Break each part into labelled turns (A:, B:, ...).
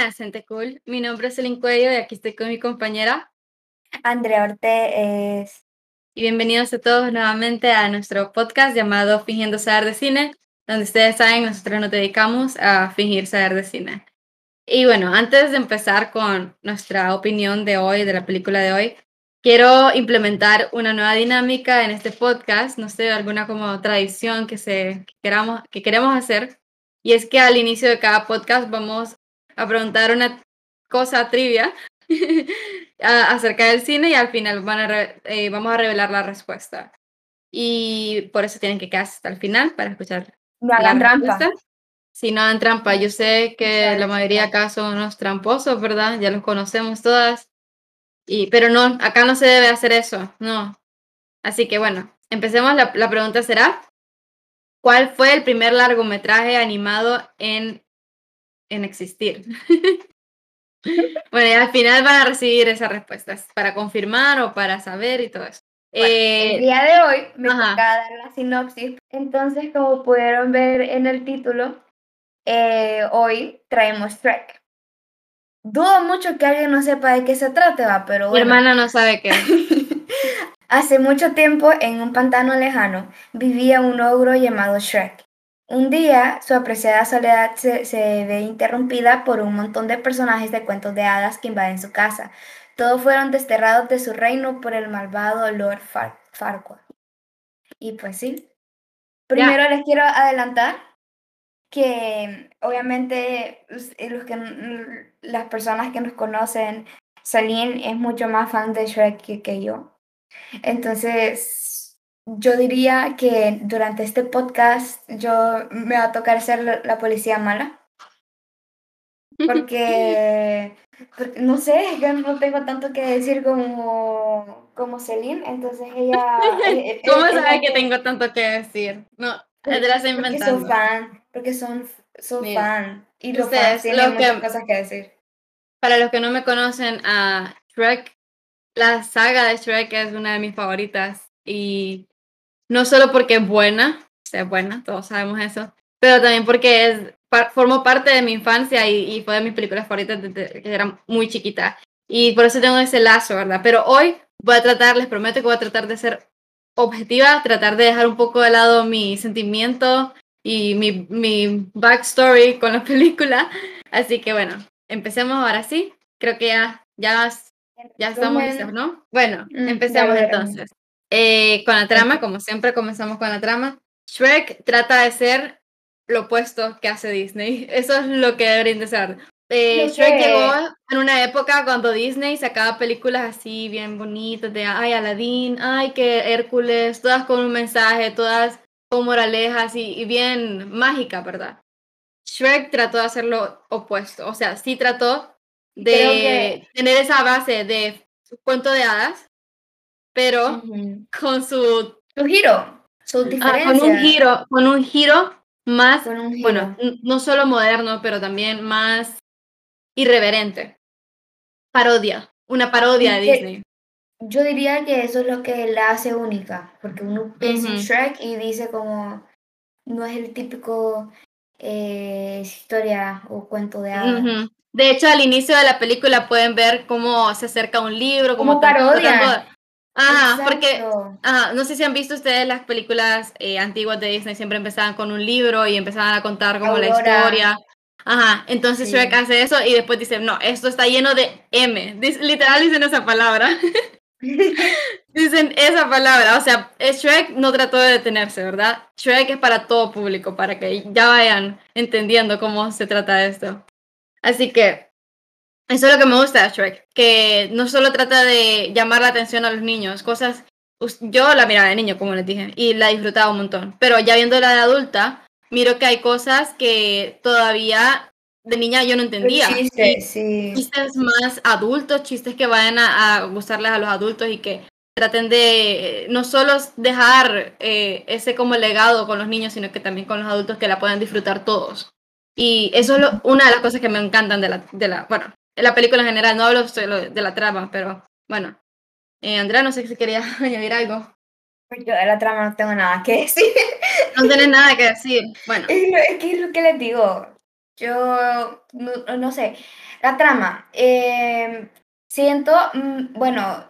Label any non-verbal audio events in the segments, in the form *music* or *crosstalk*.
A: buenas, gente cool. Mi nombre es Elin Cuello y aquí estoy con mi compañera.
B: Andrea Ortez.
A: Y bienvenidos a todos nuevamente a nuestro podcast llamado Fingiendo Saber de Cine, donde ustedes saben, nosotros nos dedicamos a fingir saber de cine. Y bueno, antes de empezar con nuestra opinión de hoy, de la película de hoy, quiero implementar una nueva dinámica en este podcast, no sé, alguna como tradición que, se, queramos, que queremos hacer. Y es que al inicio de cada podcast vamos a preguntar una cosa trivia *laughs* acerca del cine y al final van a eh, vamos a revelar la respuesta. Y por eso tienen que quedarse hasta el final para escuchar
B: no hagan trampa.
A: Si no hagan trampa, yo sé que la mayoría acá son unos tramposos, ¿verdad? Ya los conocemos todas. Y, pero no, acá no se debe hacer eso, no. Así que bueno, empecemos. La, la pregunta será, ¿cuál fue el primer largometraje animado en en existir. *laughs* bueno, y al final van a recibir esas respuestas para confirmar o para saber y todo eso.
B: el eh, día de hoy me toca dar la sinopsis. Entonces, como pudieron ver en el título, eh, hoy traemos Trek. Dudo mucho que alguien no sepa de qué se trata, va, pero
A: Mi hermana no sabe qué. *laughs*
B: Hace mucho tiempo, en un pantano lejano, vivía un ogro llamado Shrek. Un día, su apreciada soledad se, ve interrumpida por un montón de personajes de cuentos de hadas que invaden su casa. Todos fueron desterrados de su reino por el malvado Lord Farquaad. Y pues sí. Primero les quiero adelantar que obviamente los que, las personas que nos conocen, Saline es mucho más fan de Shrek que, que yo. Entonces, yo diría que durante este podcast yo me va a tocar ser la, policía mala. *laughs* Porque, no sé, yo no tengo tanto que decir como, como Celine, entonces ella... *laughs*
A: Eh, eh, ¿Cómo sabe que tengo tanto que decir? No, te las he inventado.
B: Porque son fan, porque son, son fan. Y los fans tienen muchas cosas que decir.
A: Para los que no me conocen, a Shrek, la saga de Shrek es una de mis favoritas. Y no solo porque es buena, o sea, es buena, todos sabemos eso, pero también porque es, formó parte de mi infancia y, fue de mis películas favoritas desde que era muy chiquita. Y por eso tengo ese lazo, ¿verdad? Pero hoy voy a tratar, les prometo que voy a tratar de ser objetiva, tratar de dejar un poco de lado mi sentimiento y mi, mi backstory con la *laughs* película. Así que bueno, empecemos ahora sí. Creo que ya, ya, ya estamos listos, ¿no? Bueno, mm, empecemos entonces. Eh, con la trama, como siempre comenzamos con la trama. Shrek trata de ser lo opuesto que hace Disney. *laughs* Eso es lo que deberían de ser. Eh, Shrek llegó en una época cuando Disney sacaba películas así bien bonitas de ay Aladdin, ay que Hércules, todas con un mensaje, todas con moralejas y, bien mágica, ¿verdad? Shrek trató de hacer lo opuesto, o sea, sí trató de tener esa base de cuento de hadas, pero con su,
B: su giro, su
A: diferencia. con un giro, con un giro más, bueno, no solo moderno, pero también más irreverente. Parodia, una parodia de Disney.
B: Yo diría que eso es lo que la hace única, porque uno piensa en Shrek y dice como no es el típico eh, historia o cuento de hadas.
A: De hecho, al inicio de la película pueden ver cómo se acerca un libro, como
B: parodia.
A: Ajá, porque no sé si han visto ustedes las películas eh, antiguas de Disney, siempre empezaban con un libro y empezaban a contar como la historia. Ajá, entonces Shrek hace eso y después dice, no, esto está lleno de M. *laughs* literal dicen esa palabra. *laughs* dicen esa palabra, o sea, Shrek no trató de detenerse, ¿verdad? Shrek es para todo público, para que ya vayan entendiendo cómo se trata esto. Así que eso es lo que me gusta de Shrek, que no solo trata de llamar la atención a los niños, cosas... Yo la miraba de niño, como les dije, y la disfrutaba un montón, pero ya viéndola de adulta, miro que hay cosas que todavía de niña yo no entendía.
B: Chistes, sí.
A: Chistes más adultos, chistes que vayan a, gustarles a los adultos y que traten de no solo dejar eh, ese como legado con los niños, sino que también con los adultos que la puedan disfrutar todos. Y eso es una de las cosas que me encantan de la, de la, bueno, la película en general, no hablo de la trama, pero bueno. Eh, Andrea, no sé si quería *laughs* añadir algo.
B: Yo de la trama no tengo nada que decir. *laughs*
A: No tienes nada que decir. Bueno.
B: Es, que es lo que les digo. Yo no, no sé. La trama. em, siento, mm, bueno,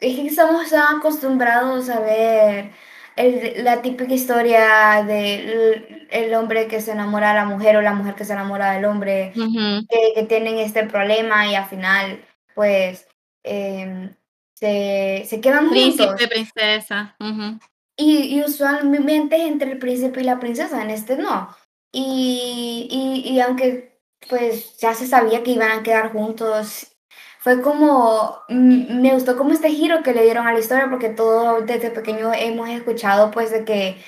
B: es que estamos acostumbrados a ver el- la típica historia del el hombre que se enamora de la mujer o la mujer que se enamora del hombre, que, que tienen este problema y al final, pues, em, se, se quedan juntos.
A: Príncipe, princesa.
B: Y, y usualmente es entre el príncipe y la princesa, en este no. Y, y, y aunque pues ya se sabía que iban a quedar juntos, fue como, me gustó como este giro que le dieron a la historia, porque todo desde pequeño hemos escuchado pues de que,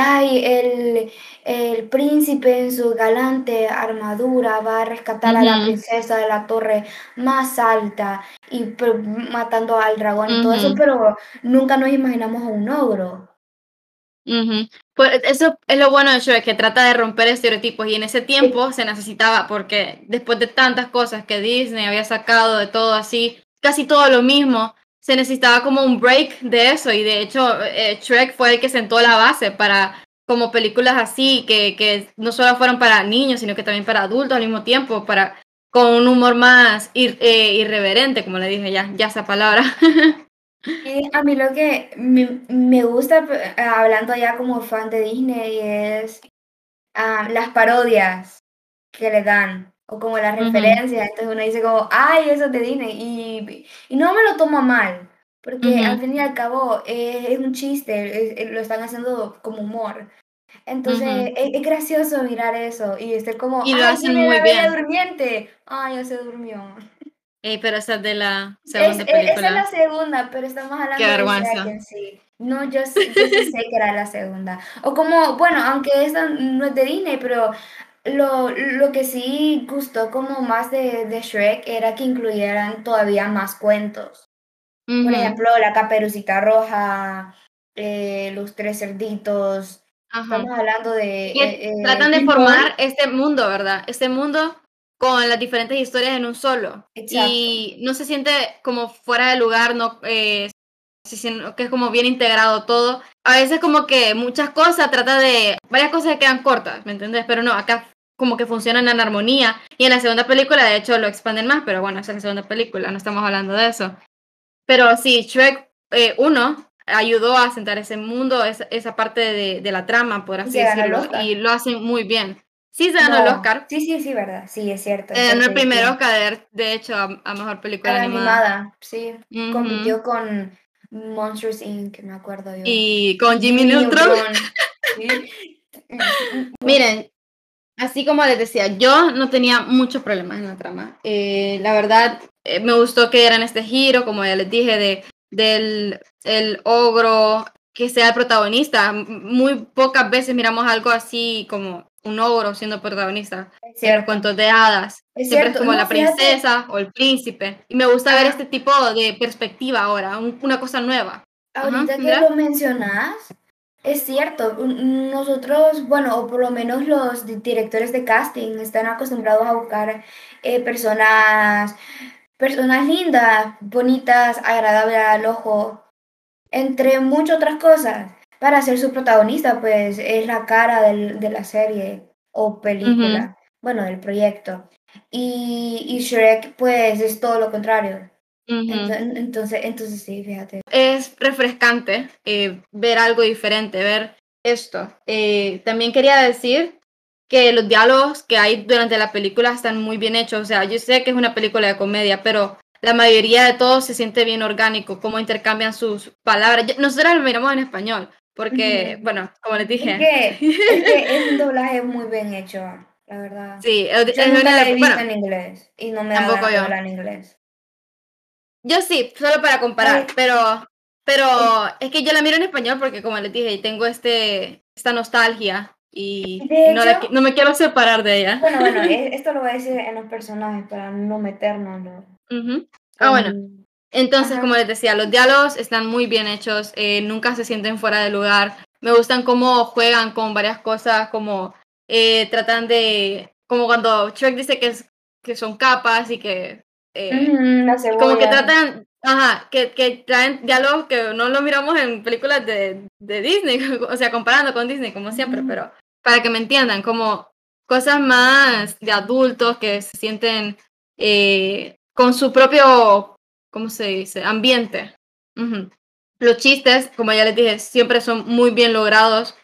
B: ay, el, el príncipe en su galante armadura va a rescatar a la princesa de la torre más alta y pues, matando al dragón y todo eso, pero nunca nos imaginamos a un ogro.
A: Ujú. Pues eso es lo bueno de Shrek, que trata de romper estereotipos y en ese tiempo se necesitaba, porque después de tantas cosas que Disney había sacado de todo así, casi todo lo mismo, se necesitaba como un break de eso y de hecho eh, Shrek fue el que sentó la base para como películas así, que, que no solo fueron para niños, sino que también para adultos al mismo tiempo, para con un humor más ir- eh, irreverente, como le dije ya, ya esa palabra. *laughs*
B: A mí lo que me, me gusta, eh, hablando ya como fan de Disney, es ah, las parodias que le dan, o como las
A: Ujú,
B: referencias. Entonces uno dice como, ay, eso es de Disney. Y, y no me lo tomo mal, porque al
A: ujú,
B: fin y al cabo eh, es un chiste, es- es- lo están haciendo como humor. Entonces es, es gracioso mirar eso y estar como,
A: Y lo
B: ay,
A: hacen muy
B: la Bella
A: bien.
B: Durmiente. Ay, ya se durmió.
A: Ey, pero esa es de la
B: Es,
A: segunda
B: e- esa es la
A: película.
B: segunda, pero estamos
A: Qué
B: hablando de Shrek
A: vergüenza.
B: en sí. No, yo, yo sí sé que era la segunda. O como, bueno, aunque esta no es de Disney, pero lo, lo que sí gustó como más de, de Shrek era que incluyeran todavía más cuentos. Por ejemplo, la Caperucita Roja, eh, los tres cerditos.
A: Ajá.
B: Estamos hablando de eh, eh,
A: tratan de formar este mundo, ¿verdad? Este mundo con las diferentes historias en un solo.
B: Exacto.
A: Y no se siente como fuera de lugar, no, eh, sino que es como bien integrado todo. A veces como que muchas cosas trata de, varias cosas que quedan cortas, ¿me entiendes? Pero no, acá como que funcionan en armonía. Y en la segunda película, de hecho, lo expanden más, pero bueno, esa es la segunda película, no estamos hablando de eso. Pero sí, Shrek eh, 1 ayudó a sentar ese mundo, esa, esa parte de, de la trama, por así
B: el
A: decirlo, y lo hacen muy bien. Sí se ganó el
B: No,
A: Oscar,
B: sí, sí, sí, verdad. Sí, es cierto,
A: eh, no el primer. Oscar, de, de hecho, a, a mejor
B: A
A: película
B: la
A: animada.
B: animada, sí.
A: Ujú.
B: Compitió con Monsters Inc., me acuerdo yo.
A: Y con Jimmy
B: Jimmy
A: Neutron, *laughs* miren, así como les decía, yo no tenía muchos problemas en la trama. Eh, la verdad, eh, me gustó que dieran este giro, como ya les dije, de, del el ogro que sea el protagonista. Muy pocas veces miramos algo así como un ogro siendo protagonista
B: Es
A: en los cuentos de hadas.
B: Es
A: Siempre es como
B: No,
A: la
B: fíjate.
A: princesa o el príncipe. Y me gusta ver este tipo de perspectiva ahora, un- una cosa nueva. Ajá,
B: ahorita que lo mencionas, es cierto. Nosotros, bueno, o por lo menos los di- directores de casting están acostumbrados a buscar eh, personas, personas lindas, bonitas, agradables al ojo. Entre muchas otras cosas, para ser su protagonista, pues es la cara del- de la serie o película, bueno, del proyecto. Y, y Shrek, pues es todo lo contrario. entonces, entonces sí, fíjate.
A: es refrescante eh, ver algo diferente, ver esto. Eh, también quería decir que los diálogos que hay durante la película están muy bien hechos. O sea, yo sé que es una película de comedia, pero la mayoría de todo se siente bien orgánico, cómo intercambian sus palabras. Nosotros lo miramos en español, porque, bueno, como les
B: Es
A: dije,
B: que, es que *laughs* es un doblaje muy bien hecho, la verdad.
A: sí, es
B: Yo
A: es
B: nunca
A: una de
B: he
A: las-
B: visto
A: bueno,
B: en inglés y no me da
A: tampoco
B: de
A: yo.
B: en inglés.
A: Yo sí, solo para comparar,
B: Ay,
A: pero, pero
B: es-
A: es que yo la miro en español porque como les dije, tengo este, esta nostalgia y, no,
B: hecho,
A: no me quiero separar de ella.
B: bueno, bueno, e- *laughs* esto lo voy a decir en los personajes para no meternos
A: Ujú. Ah, bueno,
B: con...
A: entonces como les decía, los diálogos están muy bien hechos, eh, nunca se sienten fuera de lugar. Me gustan cómo juegan con varias cosas, como eh, tratan de, como cuando Shrek dice que, es, que son capas y que eh, Y como que tratan, ajá, que, que traen diálogos que no lo miramos en películas de, de Disney, *laughs* o sea, comparando con Disney como siempre, pero para que me entiendan, como, cosas más de adultos que se sienten eh, con su propio, ¿cómo se dice? Ambiente. Los chistes, como ya les dije, siempre son muy bien logrados,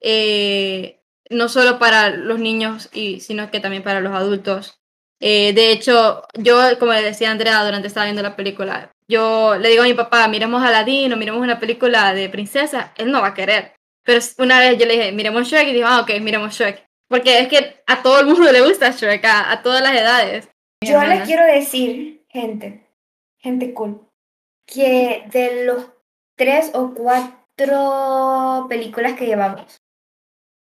A: eh, no solo para los niños, y, sino que también para los adultos. Eh, de hecho, yo, como le decía Andrea durante estaba viendo la película, yo le digo a mi papá, miremos Aladdin o miremos una película de princesa, él no va a querer. Pero una vez yo le dije, miremos Shrek, y dijo, ah, ok, miremos Shrek. Porque es que a todo el mundo le gusta Shrek, a, todas las edades.
B: Yo les quiero decir, gente, gente cool, que de los tres o cuatro películas que llevamos,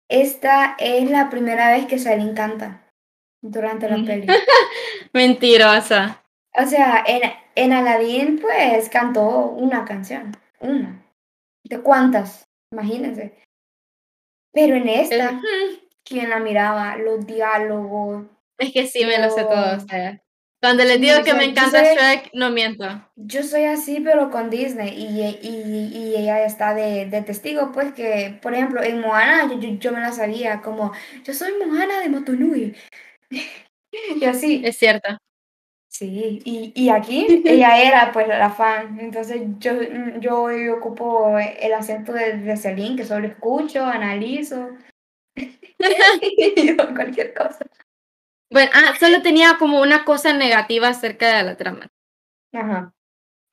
B: esta es la primera vez que Sarin canta durante la peli. *laughs*
A: Mentirosa.
B: O sea, en, en Aladdin, pues cantó una canción, una. ¿De cuántas? Imagínense. Pero en esta, ¿quién la miraba? Los diálogos.
A: Es que sí, me lo sé todo. O sea. Cuando les digo que me encanta Shrek, no miento.
B: Yo soy así, pero con Disney. Y, y, y ella está de, de, testigo, pues que, por ejemplo, en Moana yo, yo, me la sabía, como, yo soy Moana de Motunui. *laughs* y así.
A: Es cierto.
B: Sí, y, y aquí ella *laughs* era pues la fan, entonces yo, yo, ocupo el acento de, de Celine, que solo escucho, analizo, *laughs* cualquier cosa.
A: Bueno, ah, solo tenía como una cosa negativa acerca de la trama.
B: Ajá.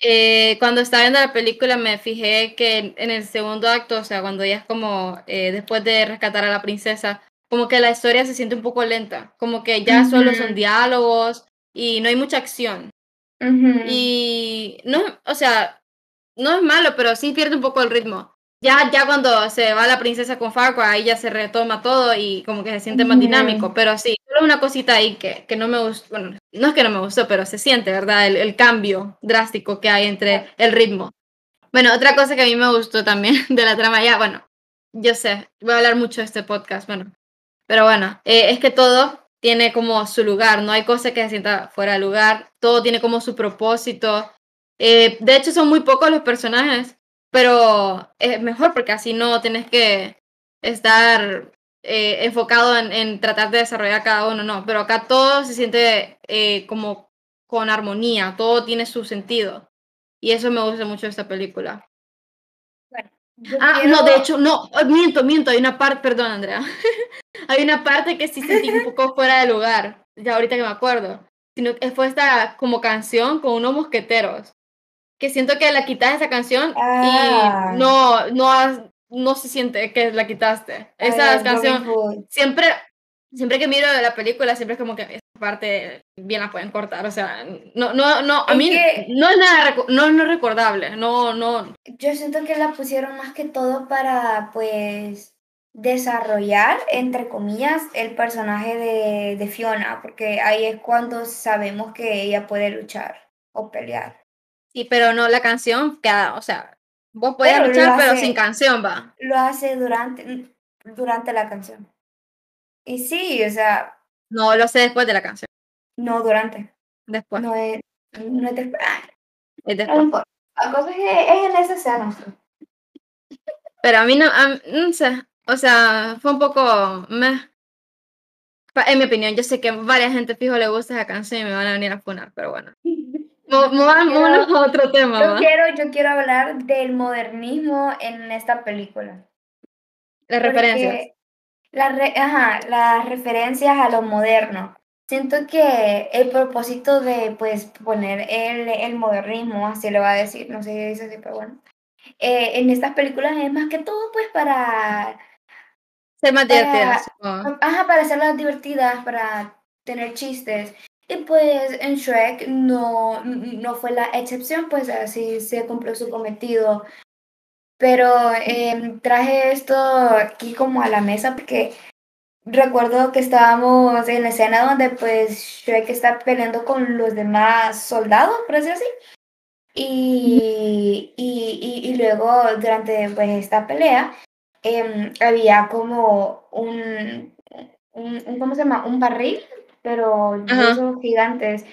A: Eh, cuando estaba viendo la película me fijé que en el segundo acto, o sea, cuando ella es como, eh, después de rescatar a la princesa, como que la historia se siente un poco lenta, como que ya solo son diálogos y no hay mucha acción. Y no, o sea, no es malo, pero sí pierde un poco el ritmo. Ya, ya cuando se va la princesa con Farquaad, ahí ya se retoma todo y como que se siente más dinámico. Pero sí, solo una cosita ahí que, que no me gustó, bueno, no es que no me gustó, pero se siente, ¿verdad? El, el, cambio drástico que hay entre el ritmo. Bueno, otra cosa que a mí me gustó también *laughs* de la trama, ya, bueno, yo sé, voy a hablar mucho de este podcast, bueno, pero bueno, eh, es que todo tiene como su lugar, no hay cosa que se sienta fuera de lugar, todo tiene como su propósito. Eh, de hecho, son muy pocos los personajes, pero es mejor porque así no tienes que estar eh, enfocado en, tratar de desarrollar cada uno, no, pero acá todo se siente eh, como con armonía, todo tiene su sentido. Y eso me gusta mucho de esta película. ah, no, de hecho, no, miento, miento, hay una parte, perdón, Andrea. *laughs* hay una parte que sí sentí un poco fuera de lugar, ya ahorita que me acuerdo. Sino que fue esta como canción con unos mosqueteros que siento que la quitas esa canción y ah. no, no, no se siente que la quitaste. Esa canción, siempre, siempre que miro la película, siempre es como que esa parte bien la pueden cortar. O sea, no, no, no, a mí no es nada, no, no recordable, no, no.
B: Yo siento que la pusieron más que todo para, pues, desarrollar, entre comillas, el personaje de, de Fiona, porque ahí es cuando sabemos que ella puede luchar o pelear.
A: Sí, pero no la canción, queda, o sea, vos podés luchar, pero sin canción va.
B: Lo hace durante, durante la canción. Y sí, o sea.
A: No, lo sé después de la canción.
B: No, durante.
A: Después.
B: No es, no es después.
A: Es después.
B: La cosa es que es en esa escena.
A: Pero a mí no, no sé, o sea, fue un poco meh. En mi opinión, yo sé que a varias gente fijo le gusta esa canción y me van a venir a funar, pero bueno. Vamos a otro tema.
B: Yo quiero, yo quiero hablar del modernismo en esta película.
A: Las referencias.
B: las referencias a lo moderno. Siento que el propósito de pues poner el, el modernismo, así lo va a decir, no sé si dice así, pero bueno, eh, en estas películas es más que todo pues para...
A: Ser más divertidas.
B: Ajá, para hacerlas divertidas, para tener chistes. Y pues en Shrek no, no fue la excepción, pues así se cumplió su cometido. Pero em, traje esto aquí como a la mesa porque recuerdo que estábamos en la escena donde pues Shrek está peleando con los demás soldados, por decir así. Y, y, y, luego durante pues, esta pelea em, había como un, un, ¿cómo se llama? Un barril pero son gigantes,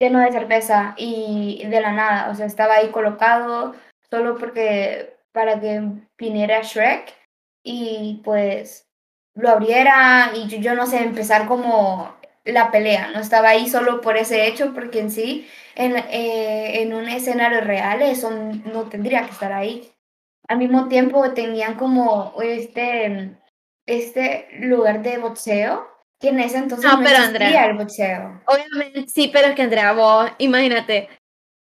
B: lleno de cerveza y de la nada, o sea, estaba ahí colocado solo porque para que viniera Shrek y pues lo abriera y yo, yo no sé, empezar como la pelea. No estaba ahí solo por ese hecho, porque en sí, en, eh, en un escenario real, eso no tendría que estar ahí. Al mismo tiempo tenían como este, este lugar de boxeo, que en ese entonces
A: No,
B: no,
A: pero, Andrea,
B: el boxeo.
A: Obviamente, sí, pero es que Andrea, vos, imagínate,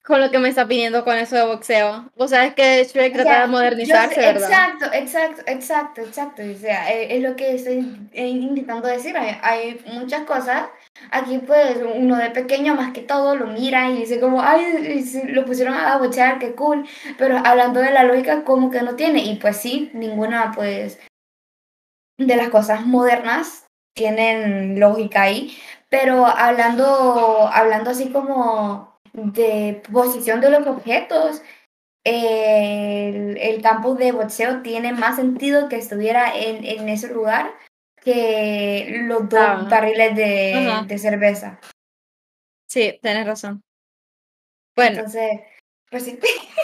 A: con lo que me está pidiendo con eso de boxeo. Vos sabes que Shrek
B: O
A: trata
B: sea,
A: de modernizarse,
B: sé-
A: ¿verdad?
B: exacto, exacto, exacto, exacto. O sea, eh, es, lo que estoy eh, intentando decir. Hay, hay muchas cosas. Aquí, pues, uno de pequeño, más que todo, lo mira y dice como, ay, lo pusieron a bochear, qué cool. Pero hablando de la lógica, como que no tiene. Y pues sí, ninguna, pues, de las cosas modernas tienen lógica ahí. Pero hablando, hablando así como de posición de los objetos el, el campus de boxeo tiene más sentido que estuviera en, en ese lugar que los dos
A: Ah,
B: barriles de, de cerveza.
A: Sí, tenés razón. Bueno,
B: Entonces, pues sí. *laughs*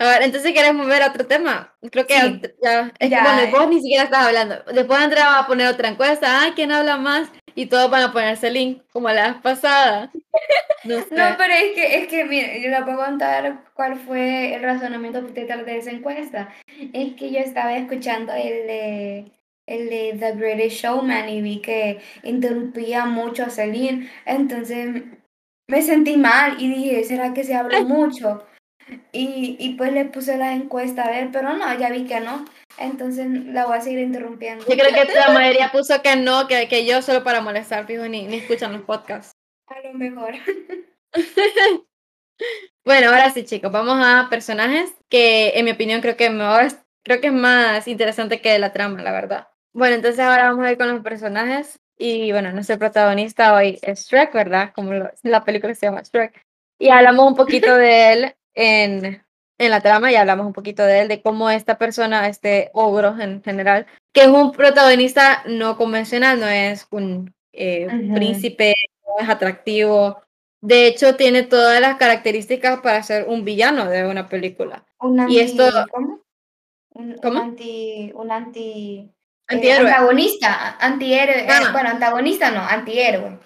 A: a ver, entonces querés mover a otro tema. Creo que
B: Sí,
A: ya, es
B: ya,
A: bueno, y vos
B: eh.
A: ni siquiera estás hablando. Después Andrea va a poner otra encuesta, ah, ¿quién habla más? Y todos van a ponerse link, como la vez pasada. No *laughs* sé.
B: No, pero es que, es que, mire, yo le puedo contar cuál fue el razonamiento detrás de esa encuesta. Es que yo estaba escuchando el de, el de The British Showman y vi que interrumpía mucho a Celine. Entonces me sentí mal y dije, ¿será que se habló mucho? Y, y pues le puse la encuesta a ver, pero no, ya vi que no. Entonces la voy a seguir interrumpiendo.
A: Yo creo que la mayoría puso que no, que, que yo solo para molestar, fijo, ni, ni escuchan los podcasts.
B: A lo mejor. *laughs*
A: Bueno, ahora sí, chicos, vamos a personajes que, en mi opinión, creo que mejor, creo que es más interesante que la trama, la verdad. Bueno, entonces ahora vamos a ir con los personajes. Y bueno, nuestro protagonista hoy es Shrek, ¿verdad? Como lo- la película se llama Shrek. Y hablamos un poquito de él en, en la trama y hablamos un poquito de él, de cómo esta persona, este ogro en general, que es un protagonista no convencional, no es un eh, príncipe, no es atractivo. De hecho, tiene todas las características para ser un villano de una película.
B: Un
A: Y esto-
B: anti, ¿cómo? Un, un
A: ¿Cómo?
B: anti, un anti, eh,
A: Antihéroe.
B: antagonista, antihéroe, eh,
A: Ah.
B: bueno, antagonista no, antihéroe.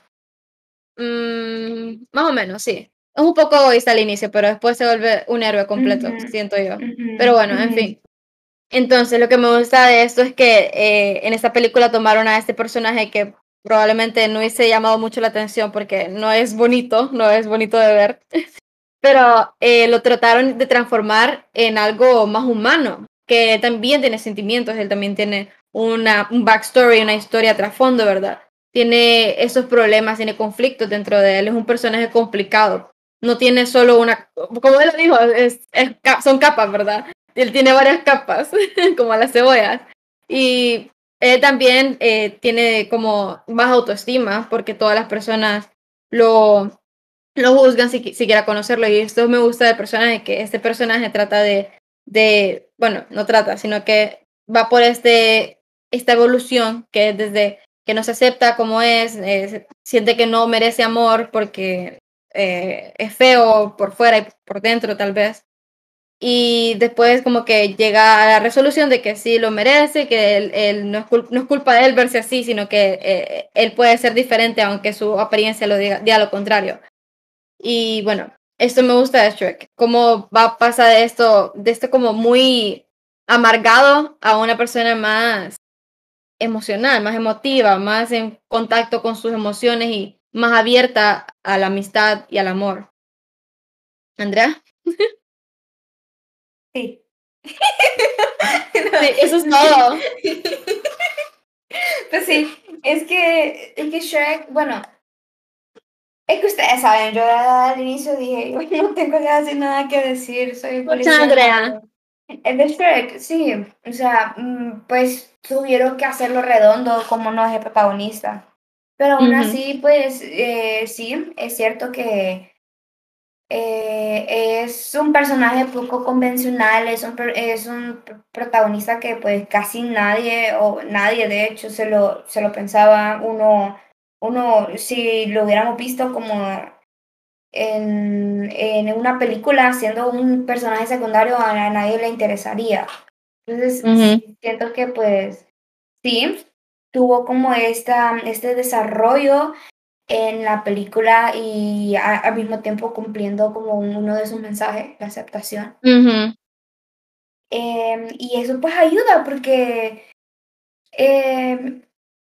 A: Mm, más o menos, sí. Es un poco egoísta al inicio, pero después se vuelve un héroe completo, siento yo. Pero bueno, en fin. Entonces, lo que me gusta de esto es que eh, en esta película tomaron a este personaje que probablemente no hubiese llamado mucho la atención porque no es bonito, no es bonito de ver, *laughs* pero eh, lo trataron de transformar en algo más humano, que también tiene sentimientos, él también tiene una, un backstory, una historia trasfondo, ¿verdad? Tiene esos problemas, tiene conflictos dentro de él, es un personaje complicado. No tiene solo una, como él lo dijo, son capas, ¿verdad? Él tiene varias capas, *laughs* como las cebollas. Y él también eh, tiene como más autoestima, porque todas las personas lo, lo juzgan si, qui- si quiera conocerlo. Y esto me gusta del personaje, que este personaje trata de, de, bueno, no trata, sino que va por este, esta evolución, que es desde que no se acepta como es, eh, siente que no merece amor porque eh, es feo por fuera y por dentro tal vez. Y después como que llega a la resolución de que sí lo merece, que él, él no, es no es culpa de él verse así, sino que eh, él puede ser diferente aunque su apariencia lo diga, diga lo contrario. Y bueno, esto me gusta de Shrek, cómo va a pasar de esto, de esto como muy amargado a una persona más emocional, más emotiva, más en contacto con sus emociones y más abierta a la amistad y al amor. Andrea,
B: Sí. *laughs*
A: sí, eso es todo. *laughs*
B: Pues sí, es que, es que Shrek, bueno, es que ustedes saben, yo al inicio dije, "Uy, no tengo casi nada que decir, soy policía
A: Andrea.
B: malo". El de Shrek, sí, o sea, mm, pues tuvieron que hacerlo redondo como no es el protagonista. Pero aún así, pues eh, sí, es cierto que eh, es un personaje poco convencional, es un, es un pr- protagonista que pues casi nadie, o nadie de hecho, se lo, se lo pensaba. Uno, uno, si lo hubiéramos visto como en, en una película siendo un personaje secundario, a nadie le interesaría. Entonces,
A: Ujú.
B: siento que pues sí, tuvo como esta, este desarrollo en la película y al mismo tiempo cumpliendo como uno de sus mensajes, la aceptación. Em, y eso pues ayuda porque em,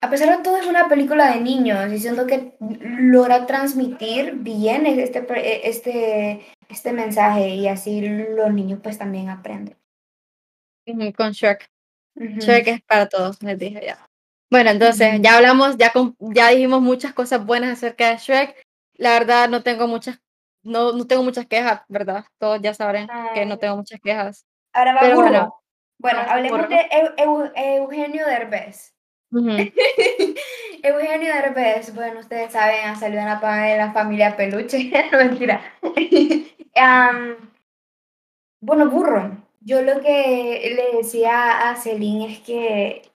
B: a pesar de todo es una película de niños y siento que logra transmitir bien este, este, este mensaje y así los niños pues también aprenden.
A: Con Shrek. Shrek es para todos, les dije ya. Bueno, entonces ya hablamos, ya, ya dijimos muchas cosas buenas acerca de Shrek. La verdad no tengo muchas, no, no tengo muchas quejas, ¿verdad? Todos ya sabrán que no tengo muchas quejas.
B: Ahora va Bueno, bueno hablemos de Eugenio Derbez. *laughs* Eugenio Derbez, bueno, ustedes saben, ha salido en la, la familia Peluche, *laughs* no mentira. *laughs* bueno, burro. Yo lo que le decía a Celine es que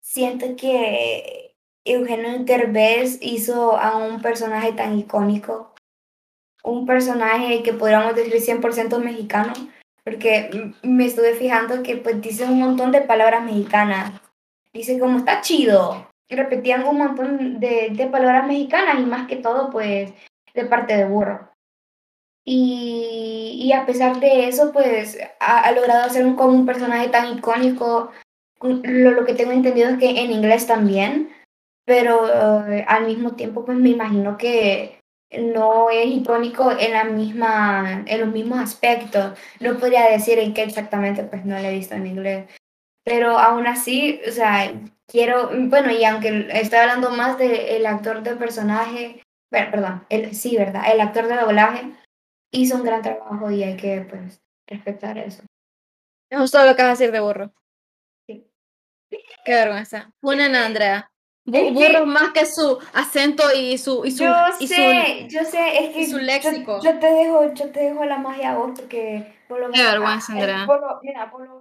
B: siento que Eugenio Derbez hizo a un personaje tan icónico, un personaje que podríamos decir 100% mexicano, porque me estuve fijando que pues dice un montón de palabras mexicanas dice como está chido. Y repetían un montón de, de palabras mexicanas y más que todo pues de parte de burro. Y, y, a pesar de eso, pues ha, logrado hacer un, como un personaje tan icónico. Lo, lo, que tengo entendido es que en inglés también, pero uh, al mismo tiempo, pues me imagino que no es icónico en, la misma, en los mismos aspectos. No podría decir en qué exactamente, pues no lo he visto en inglés. Pero aún así, o sea, quiero, bueno, y aunque estoy hablando más del actor de personaje, perdón, sí, ¿verdad? El actor de doblaje hizo un gran trabajo y hay que, pues, respetar eso.
A: Es justo lo que vas a decir de burro. Qué vergüenza. Funen a Andrea. burro más que su acento y su y su
B: yo
A: y
B: sé, yo sé, es que
A: su léxico.
B: Yo, te dejo, yo te dejo la magia a vos porque
A: por lo Qué vergüenza, Andrea. mira, por lo,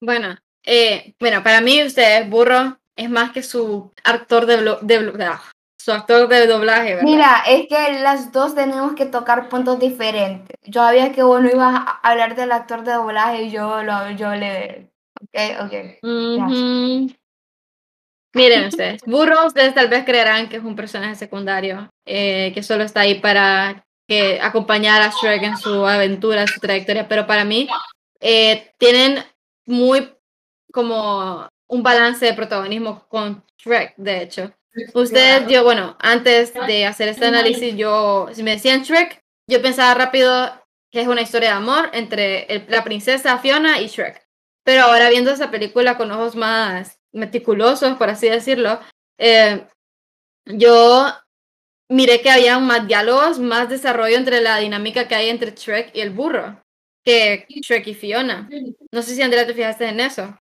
A: bueno, eh, bueno, para mí usted, Burro, es más que su actor de, de, ah, su actor de doblaje, ¿verdad?
B: Mira, es que las dos tenemos que tocar puntos diferentes. Yo sabía que vos no ibas a hablar del actor de doblaje y yo, lo, yo le... Ok, ok.
A: Miren ustedes, Burro, ustedes tal vez creerán que es un personaje secundario, eh, que solo está ahí para que acompañar a Shrek en su aventura, su trayectoria, pero para mí eh, tienen muy como un balance de protagonismo con Shrek, de hecho. Ustedes, yo, bueno, antes de hacer este análisis, yo, si me decían Shrek, yo pensaba rápido que es una historia de amor entre la princesa Fiona y Shrek. Pero ahora viendo esa película con ojos más meticulosos, por así decirlo, eh, yo miré que había más diálogos, más desarrollo entre la dinámica que hay entre Shrek y el burro, que Shrek y Fiona. No sé si Andrea te fijaste en eso.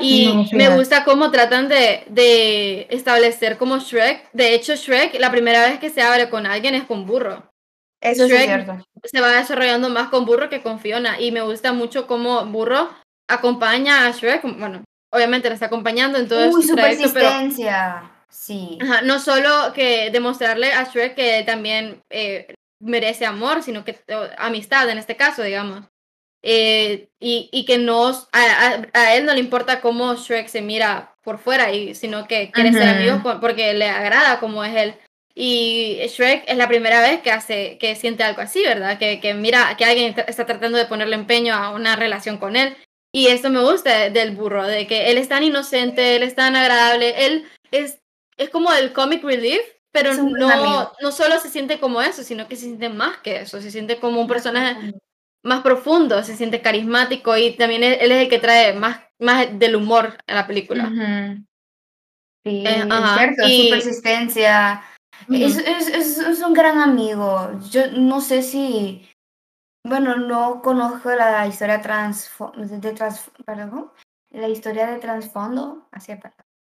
A: Y me gusta cómo tratan de, de, establecer como Shrek. De hecho, Shrek, la primera vez que se abre con alguien es con burro.
B: Eso es cierto.
A: Se va desarrollando más con burro que con Fiona. Y me gusta mucho cómo burro acompaña a Shrek. Bueno, obviamente la está acompañando en todo
B: Uy, su persistencia. sí.
A: no solo que demostrarle a Shrek que también eh, merece amor, sino que amistad en este caso, digamos. Eh, y, y, que no, a, a, él no le importa cómo Shrek se mira por fuera, y, sino que quiere ser amigo porque le agrada como es él. Y Shrek es la primera vez que hace, que siente algo así, ¿verdad? Que, que mira que alguien está tratando de ponerle empeño a una relación con él. Y eso me gusta del burro, de que él es tan inocente, él es tan agradable, él es, es como el comic relief, pero no, no solo se siente como eso, sino que se siente más que eso, se siente como un personaje más profundo, se siente carismático y también él, es el que trae más, más del humor a la película.
B: Sí, eh, es cierto, su persistencia. es, es, es, un gran amigo. Yo no sé si, bueno, no conozco la historia trans, de trans, perdón, la historia de trasfondo, así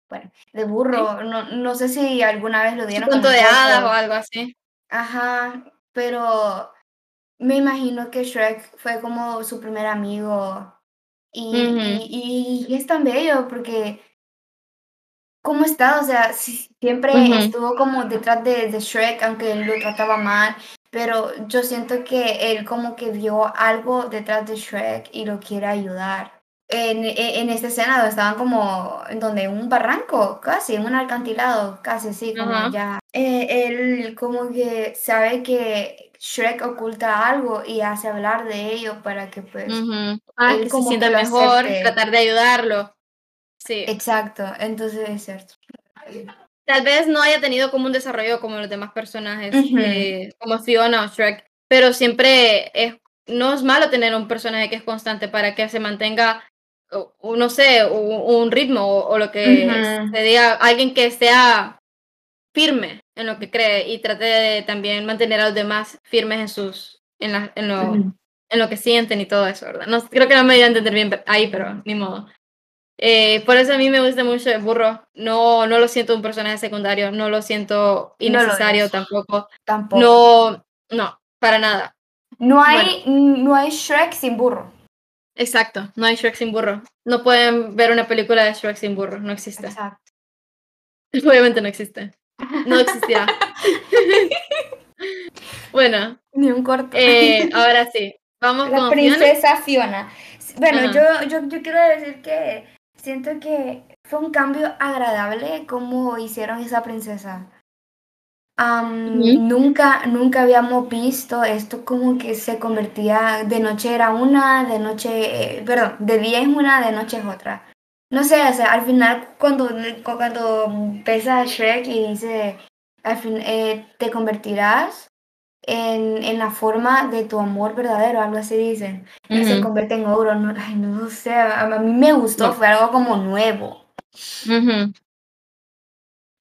B: bueno, de burro, no, no sé si alguna vez lo dieron.
A: punto de hadas o algo así.
B: Ajá, pero me imagino que Shrek fue como su primer amigo y, y, es tan bello porque ¿cómo está? O sea, siempre estuvo como detrás de, de, Shrek, aunque él lo trataba mal, pero yo siento que él como que vio algo detrás de Shrek y lo quiere ayudar. en, e, en esta escena donde estaban como en donde un barranco, casi, en un alcantilado, casi así, como ya. eh, él como que sabe que Shrek oculta algo y hace hablar de ello para que pues.
A: Ah,
B: él
A: se sienta mejor,
B: acepte.
A: tratar de ayudarlo. Sí.
B: Exacto, entonces es cierto.
A: Tal vez no haya tenido como un desarrollo como los demás personajes,
B: Ujú.
A: eh, como Fiona o Shrek, pero siempre es, no es malo tener un personaje que es constante para que se mantenga, o- no sé, un, un ritmo o, o lo que
B: Ujú.
A: se diga, alguien que sea firme en lo que cree y trate de también mantener a los demás firmes en sus, en, la- en lo,
B: Ujú.
A: en lo que sienten y todo eso, ¿verdad? No, creo que no me dio a entender bien ahí, pero ni modo. Eh, por eso a mí me gusta mucho el burro. No, no lo siento un personaje secundario, no lo siento
B: No lo
A: innecesario
B: es.
A: tampoco.
B: Tampoco.
A: No, no, para nada.
B: No hay, no hay Shrek sin burro.
A: Exacto, no hay Shrek sin burro. No pueden ver una película de Shrek sin burro, no existe.
B: Exacto. *laughs*
A: Obviamente no existe. No existirá. *laughs* bueno,
B: Ni un corto.
A: eh, ahora sí. Vamos
B: La
A: con Fiona.
B: princesa Fiona. Bueno,
A: Ajá.
B: yo, yo, yo quiero decir que siento que fue un cambio agradable como hicieron esa princesa.
A: Ujú.
B: Nunca, nunca habíamos visto esto como que se convertía, de noche era una, de noche, eh, perdón, de día es una, de noche es otra. No sé, o sea, al final cuando, cuando ves a Shrek y dice, al fin, eh, te convertirás en, en la forma de tu amor verdadero, algo así dicen. Se convierte en ogro, no, ay, no sé, a, mí me gustó, fue algo como nuevo.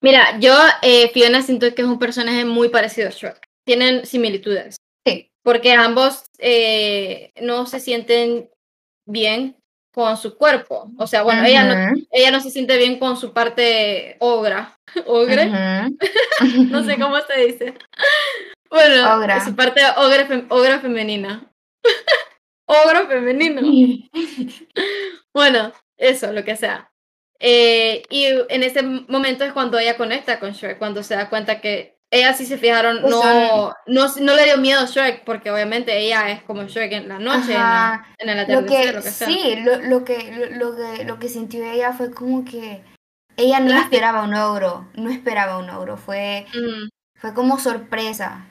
A: Mira, yo, eh, Fiona, siento que es un personaje muy parecido a Shrek. Tienen similitudes.
B: Sí.
A: Porque ambos eh, no se sienten bien con su cuerpo. O sea, bueno, ella, no, ella no se siente bien con su parte ogra. *laughs* ¿Ogre? *laughs* No sé cómo se dice. Bueno,
B: Ogra.
A: su parte ogre, fem- ogra femenina. *laughs* Ogro femenino. *laughs* Bueno, eso, lo que sea. Eh, y en ese momento es cuando ella conecta con Shrek, cuando se da cuenta que ella sí se fijaron,
B: Pues
A: no, no, no le dio miedo a Shrek, porque obviamente ella es como Shrek en la noche, en, la-
B: Ajá.
A: en el
B: Lo
A: atardecer,
B: que,
A: lo que sea.
B: sí, lo, lo que, lo, lo que, lo que sintió ella fue como que ella no esperaba un ogro, no esperaba un ogro, fue,
A: Ujú,
B: fue como sorpresa.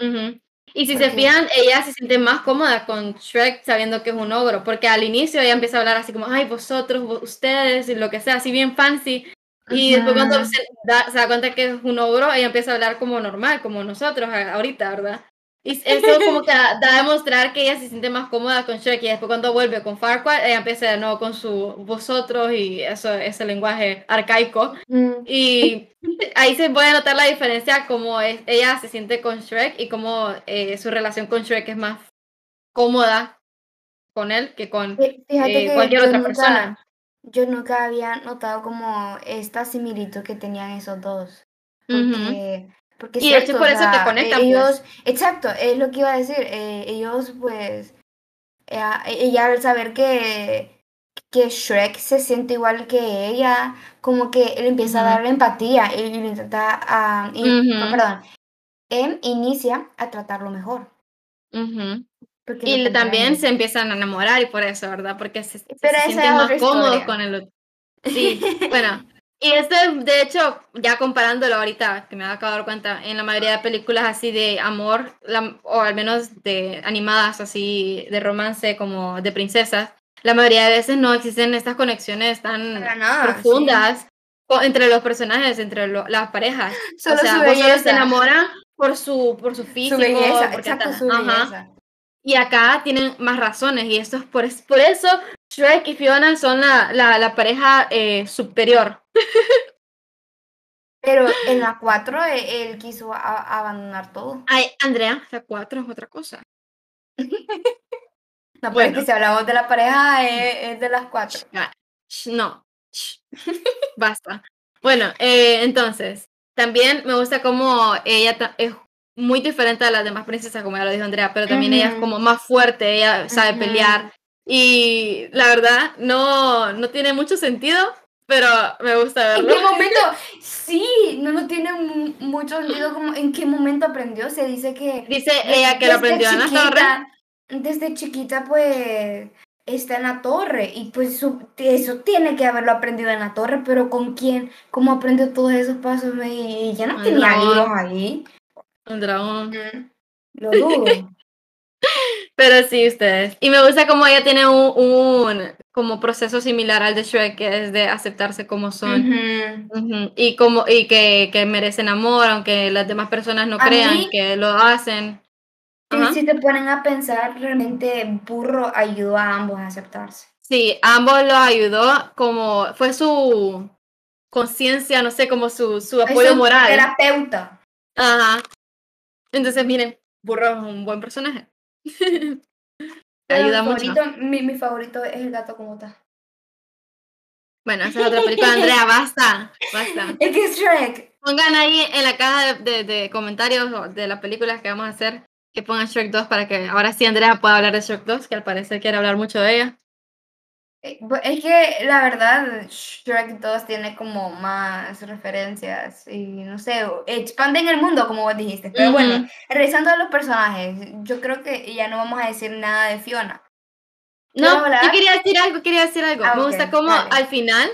A: Ujú. Y si se fijan, ella se siente más cómoda con Shrek sabiendo que es un ogro, porque al inicio ella empieza a hablar así como, ay, vosotros, vo- ustedes, y lo que sea, así bien fancy. Y después cuando se da, se da cuenta que es un ogro, ella empieza a hablar como normal, como nosotros ahorita, ¿verdad? Y eso como que da, da a demostrar que ella se siente más cómoda con Shrek y después cuando vuelve con Farquaad, ella empieza de nuevo con su vosotros y eso, ese lenguaje arcaico.
B: Mm,
A: Y ahí se puede notar la diferencia como es, ella se siente con Shrek y cómo eh, su relación con Shrek es más cómoda con él que con eh,
B: que
A: cualquier otra
B: nunca,
A: persona.
B: yo nunca había notado como esta similitud que tenían esos dos. Porque, porque
A: Y de hecho
B: cierto,
A: por
B: o
A: eso
B: sea,
A: conectan,
B: e-
A: pues.
B: ellos, exacto, es lo que iba a decir, eh, ellos pues, ella, ella al saber que, que Shrek se siente igual que ella, como que él empieza a darle empatía y, le intenta, a y-
A: Ujú.
B: perdón, él inicia a tratarlo mejor. Porque lo
A: Y también se empiezan a enamorar y por eso, ¿verdad? Porque se,
B: Pero
A: se sienten más cómodos con el otro. Sí, bueno. *laughs* Y esto, de hecho, ya comparándolo ahorita, que me acabo de dar cuenta, en la mayoría de películas así de amor, la- o al menos de animadas así de romance como de princesas, la mayoría de veces no existen estas conexiones tan
B: nada, sí.
A: profundas co- entre los personajes, entre lo- las parejas. *laughs*
B: Solo
A: o sea,
B: su
A: solo se enamoran por su, por su físico,
B: Su belleza, exacto, su
A: ajá.
B: belleza.
A: Y acá tienen más razones y esto es por, por eso Shrek y Fiona son la, la, la pareja eh, superior.
B: Pero en la 4 él, quiso a- abandonar todo.
A: Ay, Andrea, la 4 es otra cosa.
B: No, pero
A: Bueno.
B: si hablamos de la pareja es, es de las 4.
A: Ah, No, *laughs* basta. Bueno, eh, entonces, también me gusta cómo ella es muy diferente a las demás princesas, como ya lo dijo Andrea, pero también ella es como más fuerte, ella sabe pelear. Y la verdad, no, no tiene mucho sentido, pero me gusta
B: ¿En
A: verlo.
B: qué momento? Sí, no, no tiene mu- mucho sentido como en qué momento aprendió. Se dice que
A: Dice ella que lo aprendió en la torre.
B: Desde chiquita, pues, está en la torre y pues su- eso tiene que haberlo aprendido en la torre, pero ¿con quién? ¿Cómo aprendió todos esos pasos? Y ya no
A: Ay,
B: tenía libros ahí.
A: Un dragón.
B: Lo dudo. *laughs*
A: Pero sí, ustedes. Y me gusta como ella tiene un, un como proceso similar al de Shrek, que es de aceptarse como son.
B: Ujú.
A: Ujú, Y como y que, que merecen amor, aunque las demás personas no crean
B: mí-
A: que lo hacen.
B: Si te ponen a pensar, realmente Burro ayudó a ambos a aceptarse.
A: Sí, ambos los ayudó como fue su conciencia, no sé, como su, su apoyo
B: Es
A: moral.
B: terapeuta.
A: Ajá. Entonces, miren, Burro es un buen personaje. *laughs* Ayuda
B: mi
A: mucho.
B: favorito, mi, mi favorito es el gato como está.
A: Bueno, esa es otra *laughs* película, Andrea, basta, basta. *laughs*
B: Es que es Shrek.
A: Pongan ahí en la caja de, de- de comentarios de las películas que vamos a hacer, que pongan Shrek 2 para que ahora sí Andrea pueda hablar de Shrek 2, que al parecer quiere hablar mucho de ella.
B: Eh, Es que la verdad, Shrek 2 tiene como más referencias y no sé, expanden el mundo como vos dijiste. Pero bueno,
A: Ujú.
B: regresando a los personajes, yo creo que ya no vamos a decir nada de Fiona. ¿Quiero
A: No, yo quería decir algo, quería decir algo.
B: Ah,
A: Me
B: ok,
A: gusta como
B: dale.
A: al final,